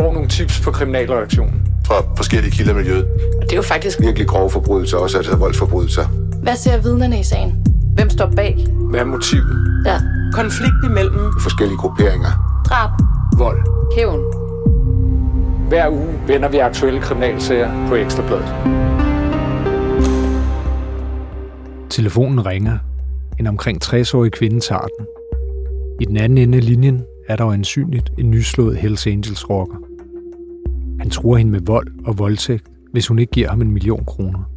får nogle tips på kriminalreaktionen. Fra forskellige kilder i miljøet. Og det er jo faktisk Virkelig grove forbrydelser, også altså voldsforbrydelser. Hvad ser vidnerne i sagen? Hvem står bag? Hvad er motivet? Ja. Konflikt imellem Forskellige grupperinger. Drab. Vold. Hævn. Hver uge vender vi aktuelle kriminalsager på Ekstrabladet. Telefonen ringer. En omkring 60-årig kvinde tager den. I den anden ende af linjen er der ansynligt en nyslået Hells Angels rocker. Han truer hende med vold og voldtægt, hvis hun ikke giver ham en million kroner.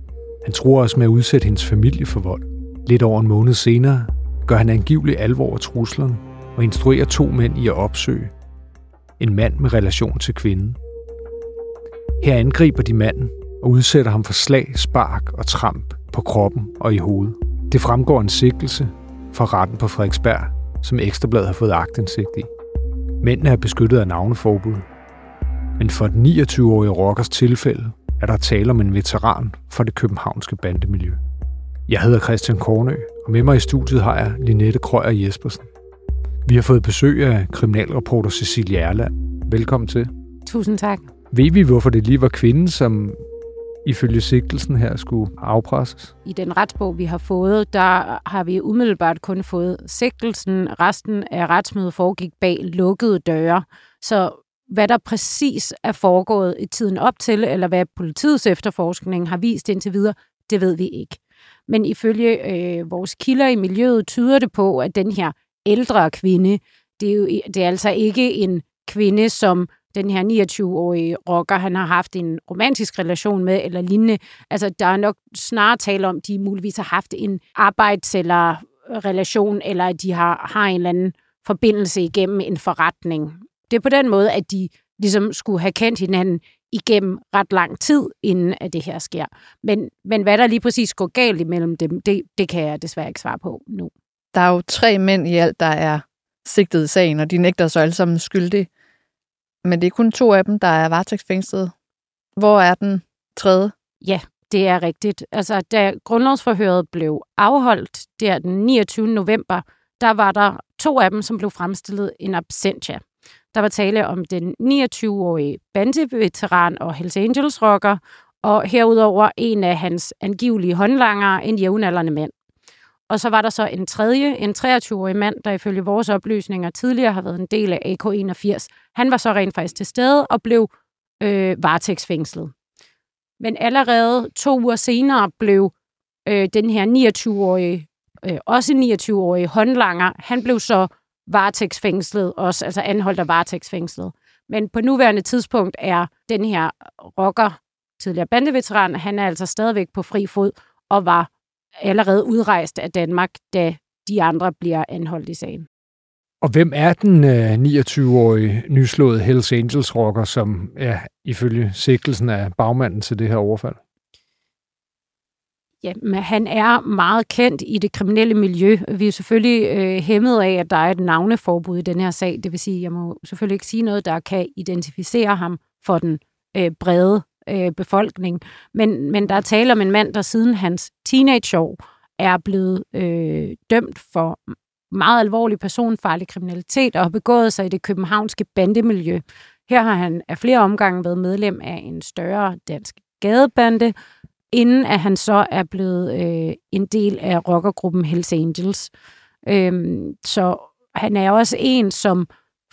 Han truer også med at udsætte hendes familie for vold. Lidt over en måned senere gør han angivelig alvor af truslerne og instruerer to mænd i at opsøge en mand med relation til kvinden. Her angriber de manden og udsætter ham for slag, spark og tramp på kroppen og i hovedet. Det fremgår en sigtelse fra retten på Frederiksberg, som Ekstrabladet har fået agtindsigt i. Mændene er beskyttet af navneforbud. Men for den 29-årige rockers tilfælde er der tale om en veteran fra det københavnske bandemiljø. Jeg hedder Christian Kornø, og med mig i studiet har jeg Linette Krøyer Jespersen. Vi har fået besøg af kriminalreporter Cecilie Erland. Velkommen til. Tusind tak. Ved vi, hvorfor det lige var kvinden, som ifølge sigtelsen her skulle afpresses? I den retsbog, vi har fået, der har vi umiddelbart kun fået sigtelsen. Resten af retsmødet foregik bag lukkede døre. Så hvad der præcis er foregået i tiden op til, eller hvad politiets efterforskning har vist indtil videre, det ved vi ikke. Men ifølge øh, vores kilder i miljøet tyder det på, at den her ældre kvinde, det er, jo, det er altså ikke en kvinde, som den her 29-årige rocker, han har haft en romantisk relation med, eller lignende. Altså, der er nok snarere tale om, at de muligvis har haft en arbejds- eller relation, eller at de har, har en eller anden forbindelse igennem en forretning. Det er på den måde, at de ligesom skulle have kendt hinanden igennem ret lang tid, inden at det her sker. Men, men hvad der lige præcis går galt imellem dem, det, det kan jeg desværre ikke svare på nu. Der er jo tre mænd i alt, der er sigtet i sagen, og de nægter så alle sammen skyldige. Men det er kun to af dem, der er varetægtsfængslet. Hvor er den tredje? Ja, det er rigtigt. Altså, da grundlovsforhøret blev afholdt der den 29. november, der var der to af dem, som blev fremstillet en absentia. Der var tale om den 29-årige bandeveteran og Hells Angels rocker, og herudover en af hans angivelige håndlangere, en jævnaldrende mand. Og så var der så en tredje, en 23-årig mand, der ifølge vores oplysninger tidligere har været en del af AK81. Han var så rent faktisk til stede og blev øh, varetægtsfængslet. Men allerede to uger senere blev øh, den her 29-årige, øh, også 29-årige håndlanger, han blev så varetægtsfængslet, også altså anholdt og varetægtsfængslet. Men på nuværende tidspunkt er den her rocker, tidligere bandeveteran, han er altså stadigvæk på fri fod og var allerede udrejst af Danmark, da de andre bliver anholdt i sagen. Og hvem er den øh, 29-årige nyslåede Hells Angels rocker, som ja, ifølge sigtelsen er bagmanden til det her overfald? Ja, men han er meget kendt i det kriminelle miljø. Vi er selvfølgelig øh, hæmmet af, at der er et navneforbud i den her sag. Det vil sige, at jeg må selvfølgelig ikke sige noget, der kan identificere ham for den øh, brede øh, befolkning. Men, men der er tale om en mand, der siden hans teenageår er blevet øh, dømt for meget alvorlig personfarlig kriminalitet og har begået sig i det københavnske bandemiljø. Her har han af flere omgange været medlem af en større dansk gadebande, inden at han så er blevet øh, en del af rockergruppen Hells Angels. Øhm, så han er også en, som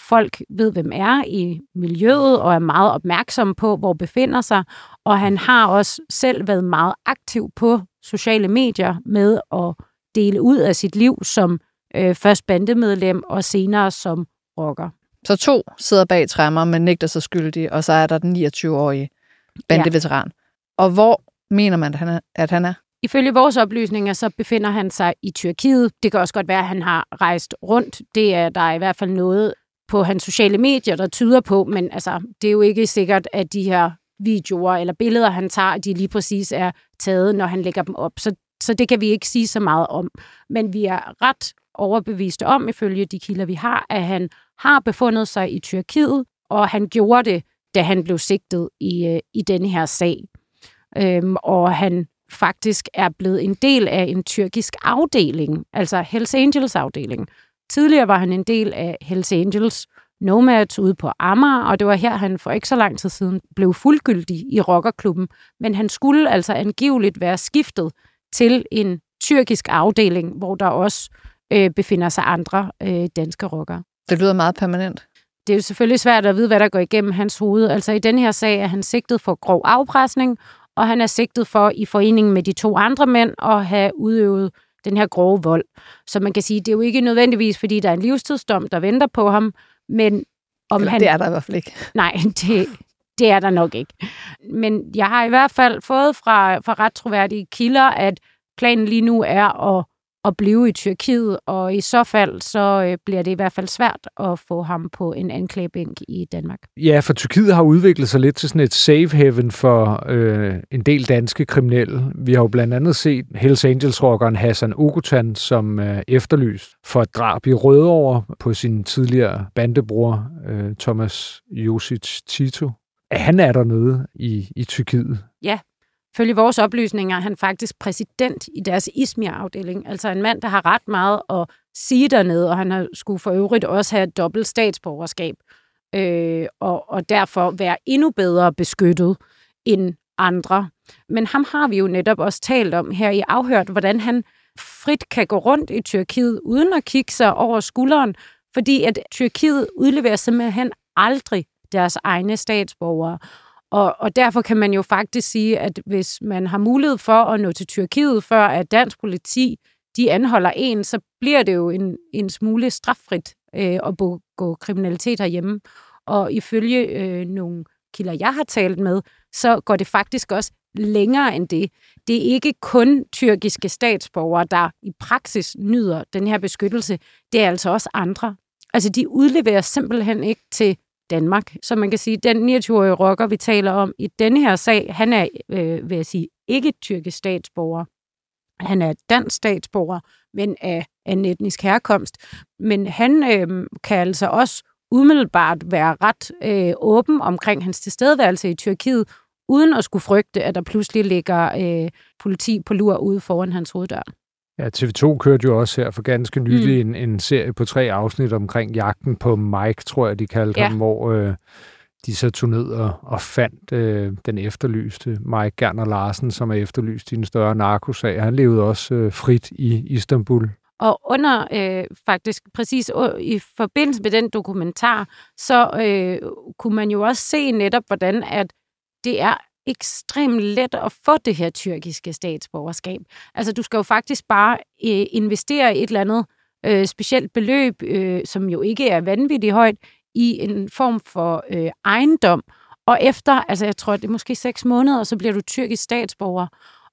folk ved, hvem er i miljøet, og er meget opmærksom på, hvor befinder sig. Og han har også selv været meget aktiv på sociale medier med at dele ud af sit liv som øh, først bandemedlem og senere som rocker. Så to sidder bag træmmer, men nægter sig skyldige, og så er der den 29-årige bandeveteran. Ja. Og hvor mener man, at han er? At han er? Ifølge vores oplysninger, så befinder han sig i Tyrkiet. Det kan også godt være, at han har rejst rundt. Det er der er i hvert fald noget på hans sociale medier, der tyder på, men altså, det er jo ikke sikkert, at de her videoer eller billeder, han tager, de lige præcis er taget, når han lægger dem op. Så, så det kan vi ikke sige så meget om. Men vi er ret overbeviste om, ifølge de kilder, vi har, at han har befundet sig i Tyrkiet, og han gjorde det, da han blev sigtet i, øh, i denne her sag. Øhm, og han faktisk er blevet en del af en tyrkisk afdeling, altså Hells Angels afdeling. Tidligere var han en del af Hells Angels, Nomads ude på Amager, og det var her, han for ikke så lang tid siden blev fuldgyldig i rockerklubben. Men han skulle altså angiveligt være skiftet til en tyrkisk afdeling, hvor der også øh, befinder sig andre øh, danske rockere. Det lyder meget permanent. Det er jo selvfølgelig svært at vide, hvad der går igennem hans hoved. Altså i den her sag er han sigtet for grov afpresning, og han er sigtet for i forening med de to andre mænd at have udøvet den her grove vold. Så man kan sige, det er jo ikke nødvendigvis, fordi der er en livstidsdom, der venter på ham, men om Eller, han... Det er der i hvert fald ikke. Nej, det, det er der nok ikke. Men jeg har i hvert fald fået fra, fra ret troværdige kilder, at planen lige nu er at at blive i Tyrkiet, og i så fald, så øh, bliver det i hvert fald svært at få ham på en anklagebænk i Danmark. Ja, for Tyrkiet har udviklet sig lidt til sådan et safe haven for øh, en del danske kriminelle. Vi har jo blandt andet set Hells Angels-rockeren Hassan Ogutan, som øh, efterlyst for et drab i Rødovre på sin tidligere bandebror øh, Thomas Josic Tito. Han er dernede i, i Tyrkiet. Ja, Følge vores oplysninger er han faktisk præsident i deres Ismir-afdeling. Altså en mand, der har ret meget at sige dernede, og han har skulle for øvrigt også have et dobbelt statsborgerskab. Øh, og, og derfor være endnu bedre beskyttet end andre. Men ham har vi jo netop også talt om her i afhørt, hvordan han frit kan gå rundt i Tyrkiet uden at kigge sig over skulderen, fordi at Tyrkiet udleverer simpelthen aldrig deres egne statsborgere. Og, og derfor kan man jo faktisk sige, at hvis man har mulighed for at nå til Tyrkiet, før at dansk politi de anholder en, så bliver det jo en, en smule straffrit øh, at begå kriminalitet herhjemme. Og ifølge øh, nogle kilder, jeg har talt med, så går det faktisk også længere end det. Det er ikke kun tyrkiske statsborgere, der i praksis nyder den her beskyttelse. Det er altså også andre. Altså, de udleverer simpelthen ikke til Danmark. Så man kan sige, at den 29-årige rocker, vi taler om i denne her sag, han er, øh, vil jeg sige, ikke tyrkisk statsborger. Han er dansk statsborger, men af, af en etnisk herkomst. Men han øh, kan altså også umiddelbart være ret øh, åben omkring hans tilstedeværelse i Tyrkiet, uden at skulle frygte, at der pludselig ligger øh, politi på lur ude foran hans hoveddør. Ja, TV2 kørte jo også her for ganske nylig mm. en, en serie på tre afsnit omkring jagten på Mike, tror jeg, de kaldte ja. ham, hvor øh, de så tog ned og, og fandt øh, den efterlyste Mike Gerner Larsen, som er efterlyst i en større narkosag. Han levede også øh, frit i Istanbul. Og under øh, faktisk præcis i forbindelse med den dokumentar, så øh, kunne man jo også se netop, hvordan at det er ekstremt let at få det her tyrkiske statsborgerskab. Altså, du skal jo faktisk bare øh, investere i et eller andet øh, specielt beløb, øh, som jo ikke er vanvittigt højt, i en form for øh, ejendom. Og efter, altså jeg tror, det er måske seks måneder, så bliver du tyrkisk statsborger.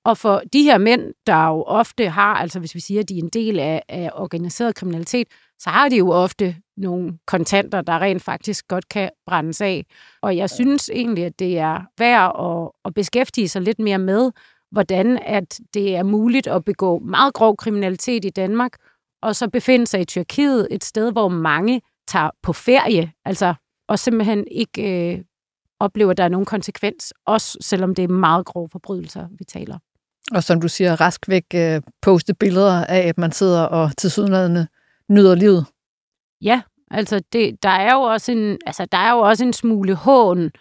Og for de her mænd, der jo ofte har, altså hvis vi siger, at de er en del af, af organiseret kriminalitet, så har de jo ofte nogle kontanter, der rent faktisk godt kan brændes af. Og jeg synes egentlig, at det er værd at, at beskæftige sig lidt mere med, hvordan at det er muligt at begå meget grov kriminalitet i Danmark, og så befinde sig i Tyrkiet, et sted, hvor mange tager på ferie, altså og simpelthen ikke øh, oplever, at der er nogen konsekvens, også selvom det er meget grove forbrydelser, vi taler. Og som du siger, rask væk øh, poste billeder af, at man sidder og til sydenladende nyder livet. Ja, altså det, der er jo også en, altså der er jo også en smule hån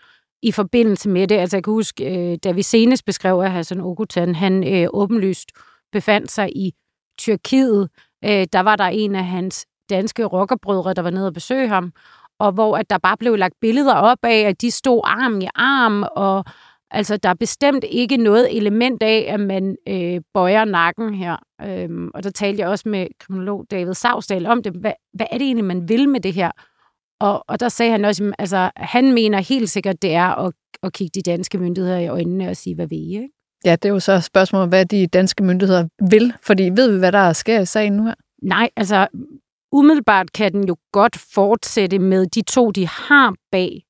i forbindelse med det. Altså jeg kan huske, øh, da vi senest beskrev, at Hassan Okutan, han øh, åbenlyst befandt sig i Tyrkiet, øh, der var der en af hans danske rockerbrødre, der var nede og besøge ham, og hvor at der bare blev lagt billeder op af, at de stod arm i arm, og Altså, der er bestemt ikke noget element af, at man øh, bøjer nakken her. Øhm, og der talte jeg også med kriminolog David Savsdal om det. Hvad, hvad er det egentlig, man vil med det her? Og, og der sagde han også, altså, han mener helt sikkert, det er at, at kigge de danske myndigheder i øjnene og sige, hvad vi er. Ikke? Ja, det er jo så spørgsmålet, hvad de danske myndigheder vil. Fordi ved vi, hvad der sker i sagen nu her? Nej, altså umiddelbart kan den jo godt fortsætte med de to, de har bag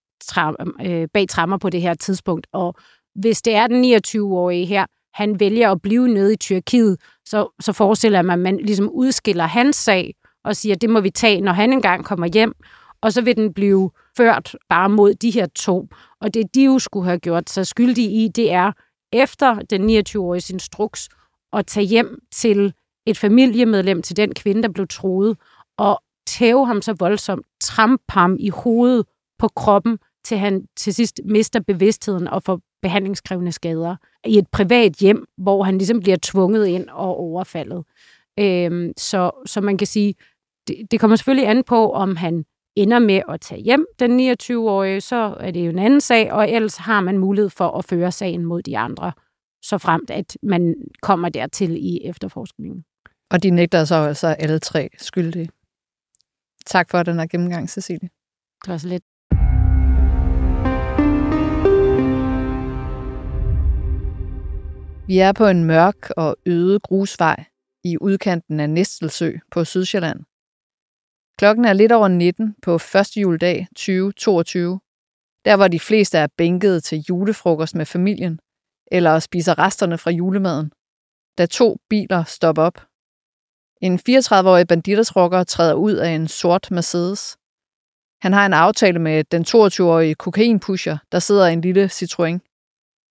øh, bag trammer på det her tidspunkt. Og hvis det er den 29-årige her, han vælger at blive nede i Tyrkiet, så, så forestiller man, at man ligesom udskiller hans sag og siger, at det må vi tage, når han engang kommer hjem. Og så vil den blive ført bare mod de her to. Og det, de jo skulle have gjort sig skyldige i, det er efter den 29-årige instruks at tage hjem til et familiemedlem til den kvinde, der blev troet, og tæve ham så voldsomt, trampe ham i hovedet på kroppen, til han til sidst mister bevidstheden og får behandlingskrævende skader i et privat hjem, hvor han ligesom bliver tvunget ind og overfaldet. Øhm, så, så man kan sige, det, det kommer selvfølgelig an på, om han ender med at tage hjem den 29-årige, så er det jo en anden sag, og ellers har man mulighed for at føre sagen mod de andre, så fremt at man kommer dertil i efterforskningen. Og de nægter så altså alle tre skyldige. Tak for den her gennemgang, Cecilie. Det var så lidt. Vi er på en mørk og øde grusvej i udkanten af Næstelsø på Sydsjælland. Klokken er lidt over 19 på 1. juledag 2022, der hvor de fleste er bænket til julefrokost med familien, eller spiser resterne fra julemaden, da to biler stopper op. En 34-årig banditersrocker træder ud af en sort Mercedes. Han har en aftale med den 22-årige kokainpusher, der sidder i en lille Citroën.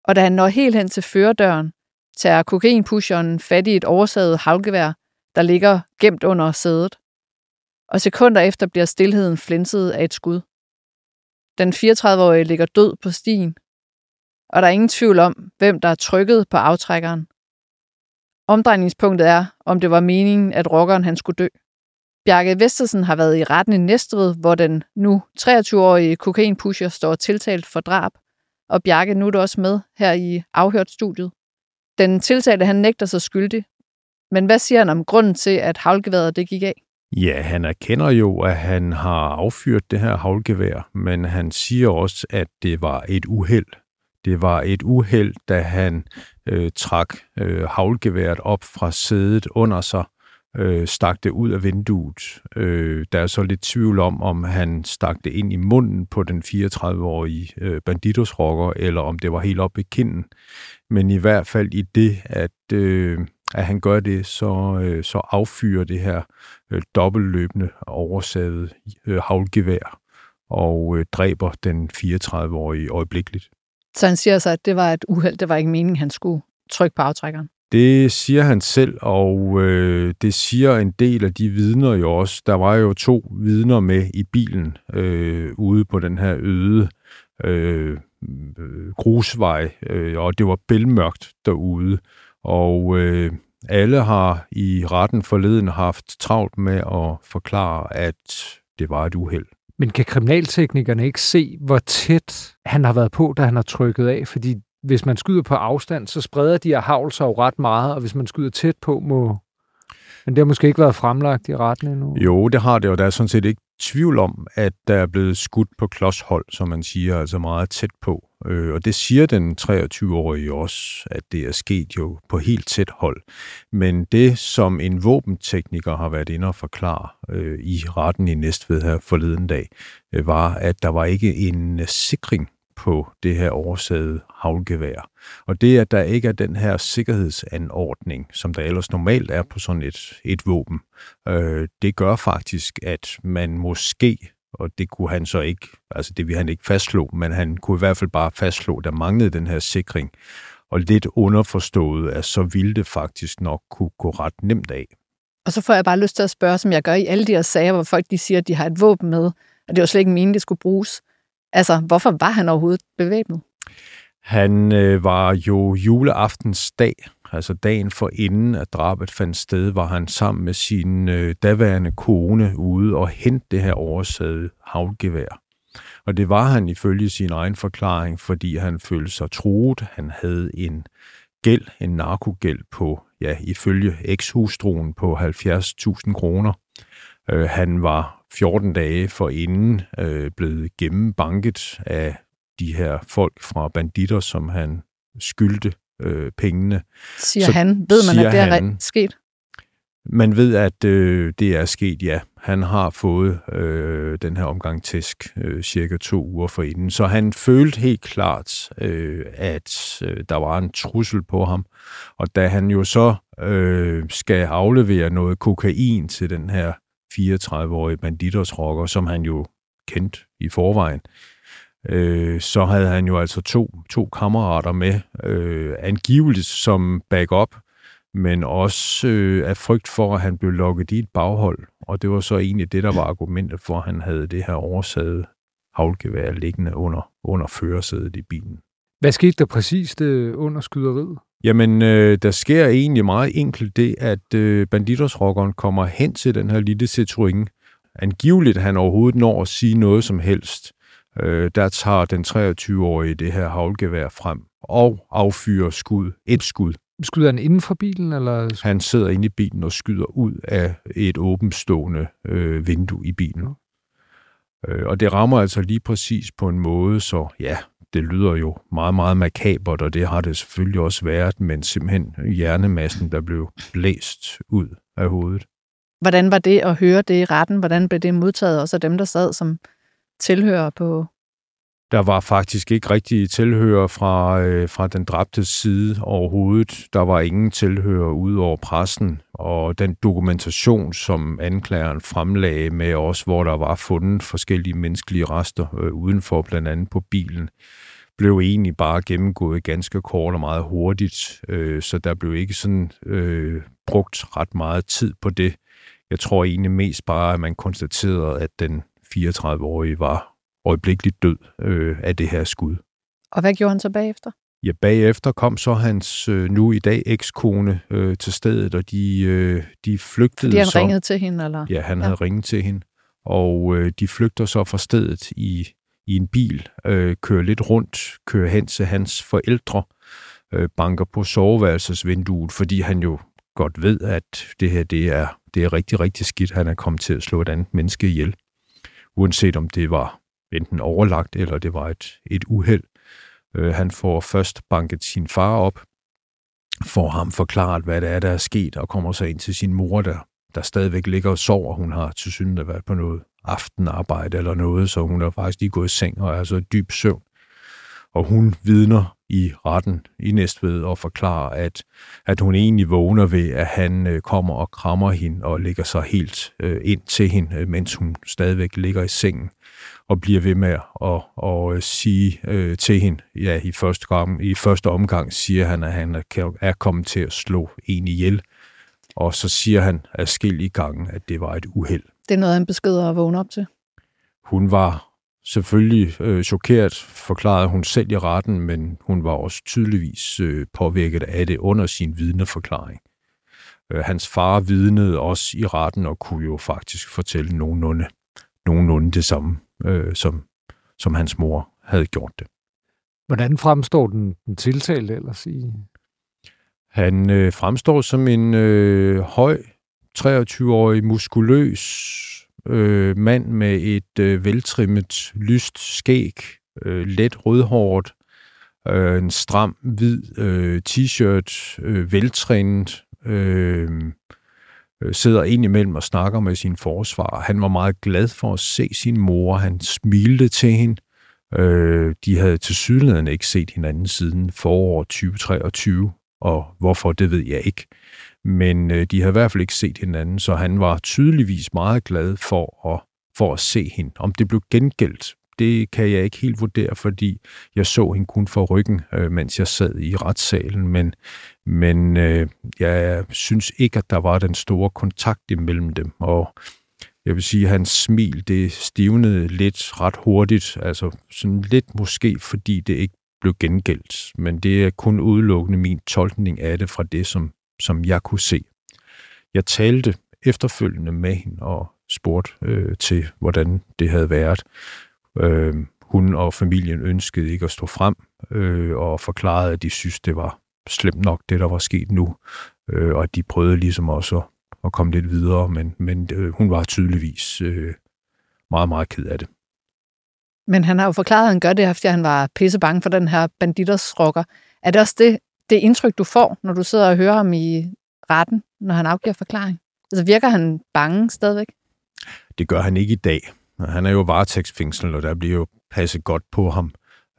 Og da han når helt hen til førerdøren, tager kokainpusheren fat i et oversaget halvgevær, der ligger gemt under sædet. Og sekunder efter bliver stillheden flænset af et skud. Den 34-årige ligger død på stien, og der er ingen tvivl om, hvem der er trykket på aftrækkeren. Omdrejningspunktet er, om det var meningen, at rockeren han skulle dø. Bjarke Vestersen har været i retten i Næstved, hvor den nu 23-årige kokainpusher står tiltalt for drab. Og Bjarke, nu er du også med her i afhørt studiet. Den tiltalte, han nægter sig skyldig. Men hvad siger han om grunden til, at havlgeværet det gik af? Ja, han erkender jo, at han har affyret det her havlgevær, men han siger også, at det var et uheld. Det var et uheld, da han øh, trak øh, havlgeværet op fra sædet under sig, øh, stak det ud af vinduet. Øh, der er så lidt tvivl om, om han stak det ind i munden på den 34-årige øh, banditosrokker, eller om det var helt op i kinden. Men i hvert fald i det, at, øh, at han gør det, så, øh, så affyrer det her øh, dobbeltløbende oversaget øh, havlgevær og øh, dræber den 34-årige øjeblikkeligt. Så han siger så, at det var et uheld, det var ikke meningen, han skulle trykke på aftrækkeren? Det siger han selv, og øh, det siger en del af de vidner jo også. Der var jo to vidner med i bilen øh, ude på den her øde øh, øh, grusvej, øh, og det var bælmørkt derude. Og øh, alle har i retten forleden haft travlt med at forklare, at det var et uheld. Men kan kriminalteknikerne ikke se, hvor tæt han har været på, da han har trykket af? Fordi hvis man skyder på afstand, så spreder de her havl sig jo ret meget, og hvis man skyder tæt på, må... Men det har måske ikke været fremlagt i retten endnu? Jo, det har det, og der er sådan set ikke tvivl om, at der er blevet skudt på klodshold, som man siger, altså meget tæt på. Øh, og det siger den 23-årige også, at det er sket jo på helt tæt hold. Men det, som en våbentekniker har været inde og forklare øh, i retten i Næstved her forleden dag, øh, var, at der var ikke en øh, sikring på det her oversaget havlgevær. Og det, at der ikke er den her sikkerhedsanordning, som der ellers normalt er på sådan et, et våben, øh, det gør faktisk, at man måske, og det kunne han så ikke, altså det vil han ikke fastslå, men han kunne i hvert fald bare fastslå, at der manglede den her sikring. Og lidt underforstået, at så ville det faktisk nok kunne gå ret nemt af. Og så får jeg bare lyst til at spørge, som jeg gør i alle de her sager, hvor folk de siger, at de har et våben med, og det var slet ikke meningen, det skulle bruges. Altså, hvorfor var han overhovedet bevæbnet? Han øh, var jo juleaftens dag, altså dagen for inden at drabet fandt sted, var han sammen med sin øh, daværende kone ude og hente det her oversaget havlgevær. Og det var han ifølge sin egen forklaring, fordi han følte sig truet. Han havde en gæld, en narkogæld på, ja, ifølge ekshustruen på 70.000 kroner. Øh, han var 14 dage for inden øh, blevet gennembanket af de her folk fra banditter, som han skyldte øh, pengene. Siger Så han. Ved man, at det er han, sket? Man ved, at øh, det er sket, ja. Han har fået øh, den her omgang tæsk øh, cirka to uger for inden. Så han følte helt klart, øh, at øh, der var en trussel på ham. Og da han jo så øh, skal aflevere noget kokain til den her 34-årige banditersrocker, som han jo kendte i forvejen, øh, så havde han jo altså to, to kammerater med, øh, angiveligt som backup, men også øh, af frygt for, at han blev lukket i et baghold. Og det var så egentlig det, der var argumentet for, at han havde det her oversaget havlgevær liggende under, under førersædet i bilen. Hvad skete der præcist øh, under skyderiet? Jamen, øh, der sker egentlig meget enkelt det, at øh, banditosrockeren kommer hen til den her lille Citroën. Angiveligt han overhovedet når at sige noget som helst. Øh, der tager den 23-årige det her havlgevær frem og affyrer skud. Et skud. Skyder han inden for bilen? Eller? Han sidder inde i bilen og skyder ud af et åbenstående øh, vindue i bilen. Øh, og det rammer altså lige præcis på en måde, så ja, det lyder jo meget, meget makabert, og det har det selvfølgelig også været, men simpelthen hjernemassen, der blev blæst ud af hovedet. Hvordan var det at høre det i retten? Hvordan blev det modtaget også af dem, der sad som tilhører på der var faktisk ikke rigtige tilhører fra, øh, fra den dræbte side overhovedet. Der var ingen tilhører ud over pressen, og den dokumentation, som anklageren fremlagde med os, hvor der var fundet forskellige menneskelige rester øh, udenfor, blandt andet på bilen, blev egentlig bare gennemgået ganske kort og meget hurtigt, øh, så der blev ikke sådan øh, brugt ret meget tid på det. Jeg tror egentlig mest bare, at man konstaterede, at den 34-årige var øjeblikkeligt død øh, af det her skud. Og hvad gjorde han så bagefter? Ja, bagefter kom så hans øh, nu i dag ekskone øh, til stedet, og de, øh, de flygtede Fordi han så. ringede til hende, eller? Ja, han ja. havde ringet til hende. Og øh, de flygter så fra stedet i, i en bil, øh, kører lidt rundt, kører hen til hans forældre, øh, banker på soveværelsesvinduet, fordi han jo godt ved, at det her det er, det er rigtig, rigtig skidt. Han er kommet til at slå et andet menneske ihjel. Uanset om det var enten overlagt, eller det var et, et uheld. Øh, han får først banket sin far op, får ham forklaret, hvad det er, der er sket, og kommer så ind til sin mor, der, der stadigvæk ligger og sover. Hun har til synes været på noget aftenarbejde eller noget, så hun er faktisk lige gået i seng og er så dyb søvn. Og hun vidner i retten i Næstved og forklarer, at, at hun egentlig vågner ved, at han øh, kommer og krammer hende og lægger sig helt øh, ind til hende, øh, mens hun stadigvæk ligger i sengen og bliver ved med at, at, at sige øh, til hende, ja, i første, gang, i første omgang siger han, at han er kommet til at slå en ihjel, og så siger han i gange, at det var et uheld. Det er noget, han beskeder at vågne op til. Hun var selvfølgelig øh, chokeret, forklarede hun selv i retten, men hun var også tydeligvis øh, påvirket af det under sin vidneforklaring. Øh, hans far vidnede også i retten og kunne jo faktisk fortælle nogenlunde, nogenlunde det samme, øh, som, som hans mor havde gjort det. Hvordan fremstår den, den tiltalte ellers i? Han øh, fremstår som en øh, høj, 23-årig, muskuløs øh, mand med et øh, veltrimmet, lyst skæg, øh, let rødhåret, øh, en stram, hvid øh, t-shirt, øh, veltrænet, øh, Øh, sidder ind imellem og snakker med sin forsvar. Han var meget glad for at se sin mor. Han smilte til hende. Øh, de havde til sydlandet ikke set hinanden siden foråret 2023, og hvorfor, det ved jeg ikke. Men øh, de havde i hvert fald ikke set hinanden, så han var tydeligvis meget glad for at, for at se hende. Om det blev gengældt, det kan jeg ikke helt vurdere, fordi jeg så hende kun for ryggen, øh, mens jeg sad i retssalen, men, men øh, jeg synes ikke, at der var den store kontakt imellem dem, og jeg vil sige, at hans smil, det stivnede lidt ret hurtigt, altså sådan lidt måske, fordi det ikke blev gengældt, men det er kun udelukkende min tolkning af det fra det, som, som jeg kunne se. Jeg talte efterfølgende med hende og spurgte øh, til, hvordan det havde været. Øh, hun og familien ønskede ikke at stå frem øh, og forklarede, at de synes, det var slemt nok, det der var sket nu, øh, og at de prøvede ligesom også at, at komme lidt videre, men, men øh, hun var tydeligvis øh, meget, meget ked af det. Men han har jo forklaret, at han gør det, fordi han var pisse bange for den her banditers rocker. Er det også det, det indtryk, du får, når du sidder og hører ham i retten, når han afgiver forklaring? Altså virker han bange stadigvæk? Det gør han ikke i dag. Han er jo varetægtsfængsel, og der bliver jo passet godt på ham.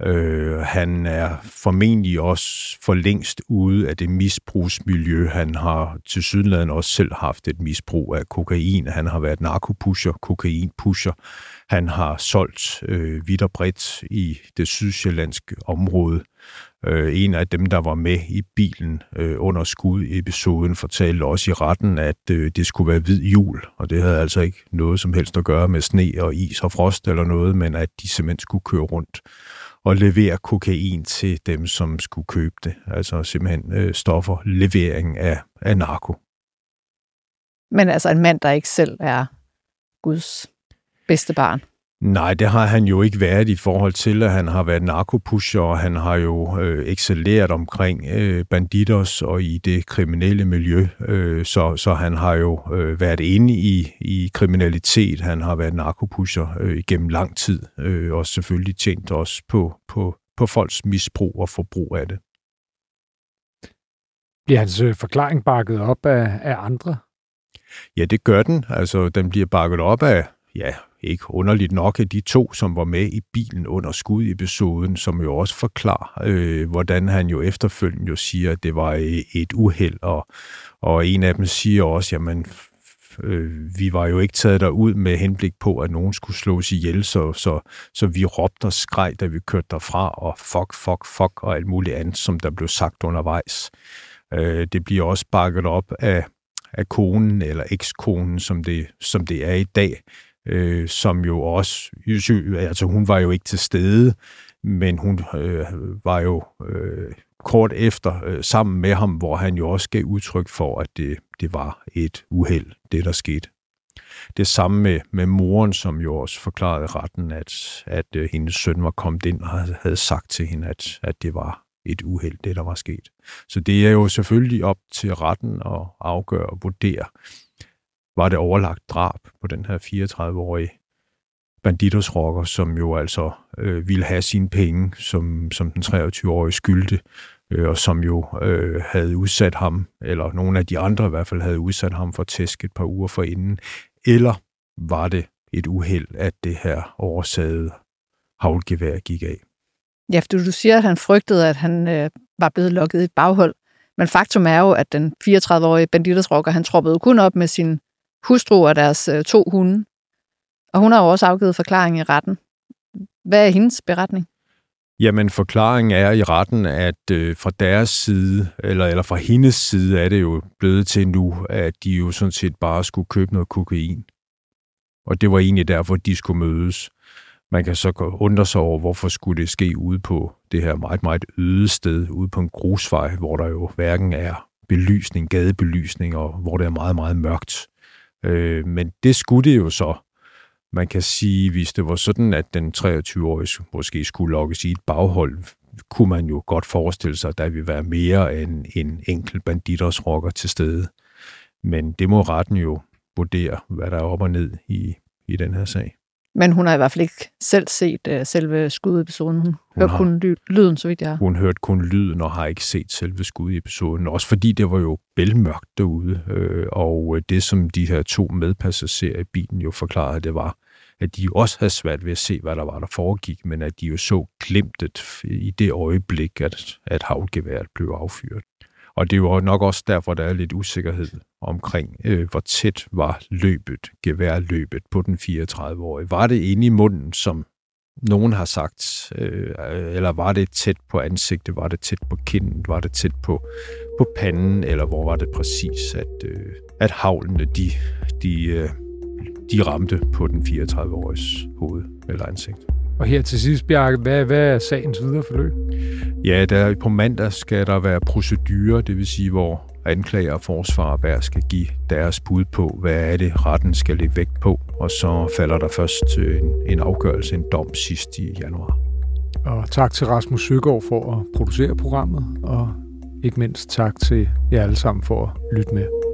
Øh, han er formentlig også for længst ude af det misbrugsmiljø. Han har til sydenlandet også selv haft et misbrug af kokain. Han har været narkopusher, kokainpusher. Han har solgt øh, vidt og bredt i det sydsjællandske område. Øh, en af dem, der var med i bilen øh, under skudepisoden, fortalte også i retten, at øh, det skulle være hvid jul, og det havde altså ikke noget som helst at gøre med sne og is og frost eller noget, men at de simpelthen skulle køre rundt og levere kokain til dem, som skulle købe det. Altså simpelthen øh, stoffer, levering af, af narko. Men altså en mand, der ikke selv er Guds bedste barn. Nej, det har han jo ikke været i forhold til, at han har været narkopusher, og han har jo øh, excelleret omkring øh, banditers og i det kriminelle miljø. Øh, så, så han har jo øh, været inde i, i kriminalitet. Han har været narkopusher øh, igennem lang tid, øh, og selvfølgelig tjent også på, på, på folks misbrug og forbrug af det. Bliver hans øh, forklaring bakket op af, af andre? Ja, det gør den. Altså, den bliver bakket op af ja, ikke underligt nok de to, som var med i bilen under skudepisoden, som jo også forklarer, øh, hvordan han jo efterfølgende jo siger, at det var øh, et uheld, og, og en af dem siger også, jamen, øh, vi var jo ikke taget derud med henblik på, at nogen skulle slås ihjel, så, så, så vi råbte og skreg, da vi kørte derfra, og fuck, fuck, fuck, og alt muligt andet, som der blev sagt undervejs. Øh, det bliver også bakket op af, af konen, eller ekskonen, som det, som det er i dag, øh, som jo også, altså hun var jo ikke til stede, men hun øh, var jo øh, kort efter øh, sammen med ham, hvor han jo også gav udtryk for, at det, det var et uheld, det der skete. Det samme med, med moren, som jo også forklarede retten, at, at øh, hendes søn var kommet ind og havde sagt til hende, at, at det var et uheld, det der var sket. Så det er jo selvfølgelig op til retten at afgøre og vurdere, var det overlagt drab på den her 34-årige banditosrocker, som jo altså øh, ville have sine penge, som, som den 23-årige skyldte, øh, og som jo øh, havde udsat ham, eller nogle af de andre i hvert fald havde udsat ham for tæsk et par uger forinden, eller var det et uheld, at det her oversagede havlgevær gik af? Ja, for du siger, at han frygtede, at han øh, var blevet lukket i et baghold. Men faktum er jo, at den 34-årige banditersrocker, han troppede kun op med sin hustru og deres øh, to hunde. Og hun har jo også afgivet forklaring i retten. Hvad er hendes beretning? Jamen, forklaringen er i retten, at øh, fra deres side, eller, eller fra hendes side, er det jo blevet til nu, at de jo sådan set bare skulle købe noget kokain. Og det var egentlig derfor, de skulle mødes. Man kan så undre sig over, hvorfor skulle det ske ude på det her meget, meget øde sted, ude på en grusvej, hvor der jo hverken er belysning, gadebelysning, og hvor det er meget, meget mørkt. Øh, men det skulle det jo så. Man kan sige, hvis det var sådan, at den 23-årige måske skulle lokkes i et baghold, kunne man jo godt forestille sig, at der ville være mere end en enkelt banditers rocker til stede. Men det må retten jo vurdere, hvad der er op og ned i, i den her sag. Men hun har i hvert fald ikke selv set uh, selve skudepisoden. Hun, hun hørte har, kun ly- lyden, så vidt jeg. Hun hørte kun lyden og har ikke set selve skudepisoden. Også fordi det var jo bælmørkt derude. Øh, og det, som de her to medpassagerer i bilen jo forklarede, det var, at de også havde svært ved at se, hvad der var, der foregik, men at de jo så glimtet i det øjeblik, at, at havlgeværet blev affyret. Og det var nok også derfor, der er lidt usikkerhed omkring, øh, hvor tæt var løbet, geværløbet på den 34-årige. Var det inde i munden, som nogen har sagt, øh, eller var det tæt på ansigtet, var det tæt på kinden, var det tæt på, på panden, eller hvor var det præcis, at, øh, at havlene, de, de, øh, de ramte på den 34-åriges hoved eller ansigt. Og her til sidst, Bjarke, hvad, hvad er sagens videre forløb? Ja, der, på mandag skal der være procedurer, det vil sige, hvor anklager og forsvar hver skal give deres bud på, hvad er det, retten skal lægge vægt på, og så falder der først en, en afgørelse, en dom sidst i januar. Og tak til Rasmus Søgaard for at producere programmet, og ikke mindst tak til jer alle sammen for at lytte med.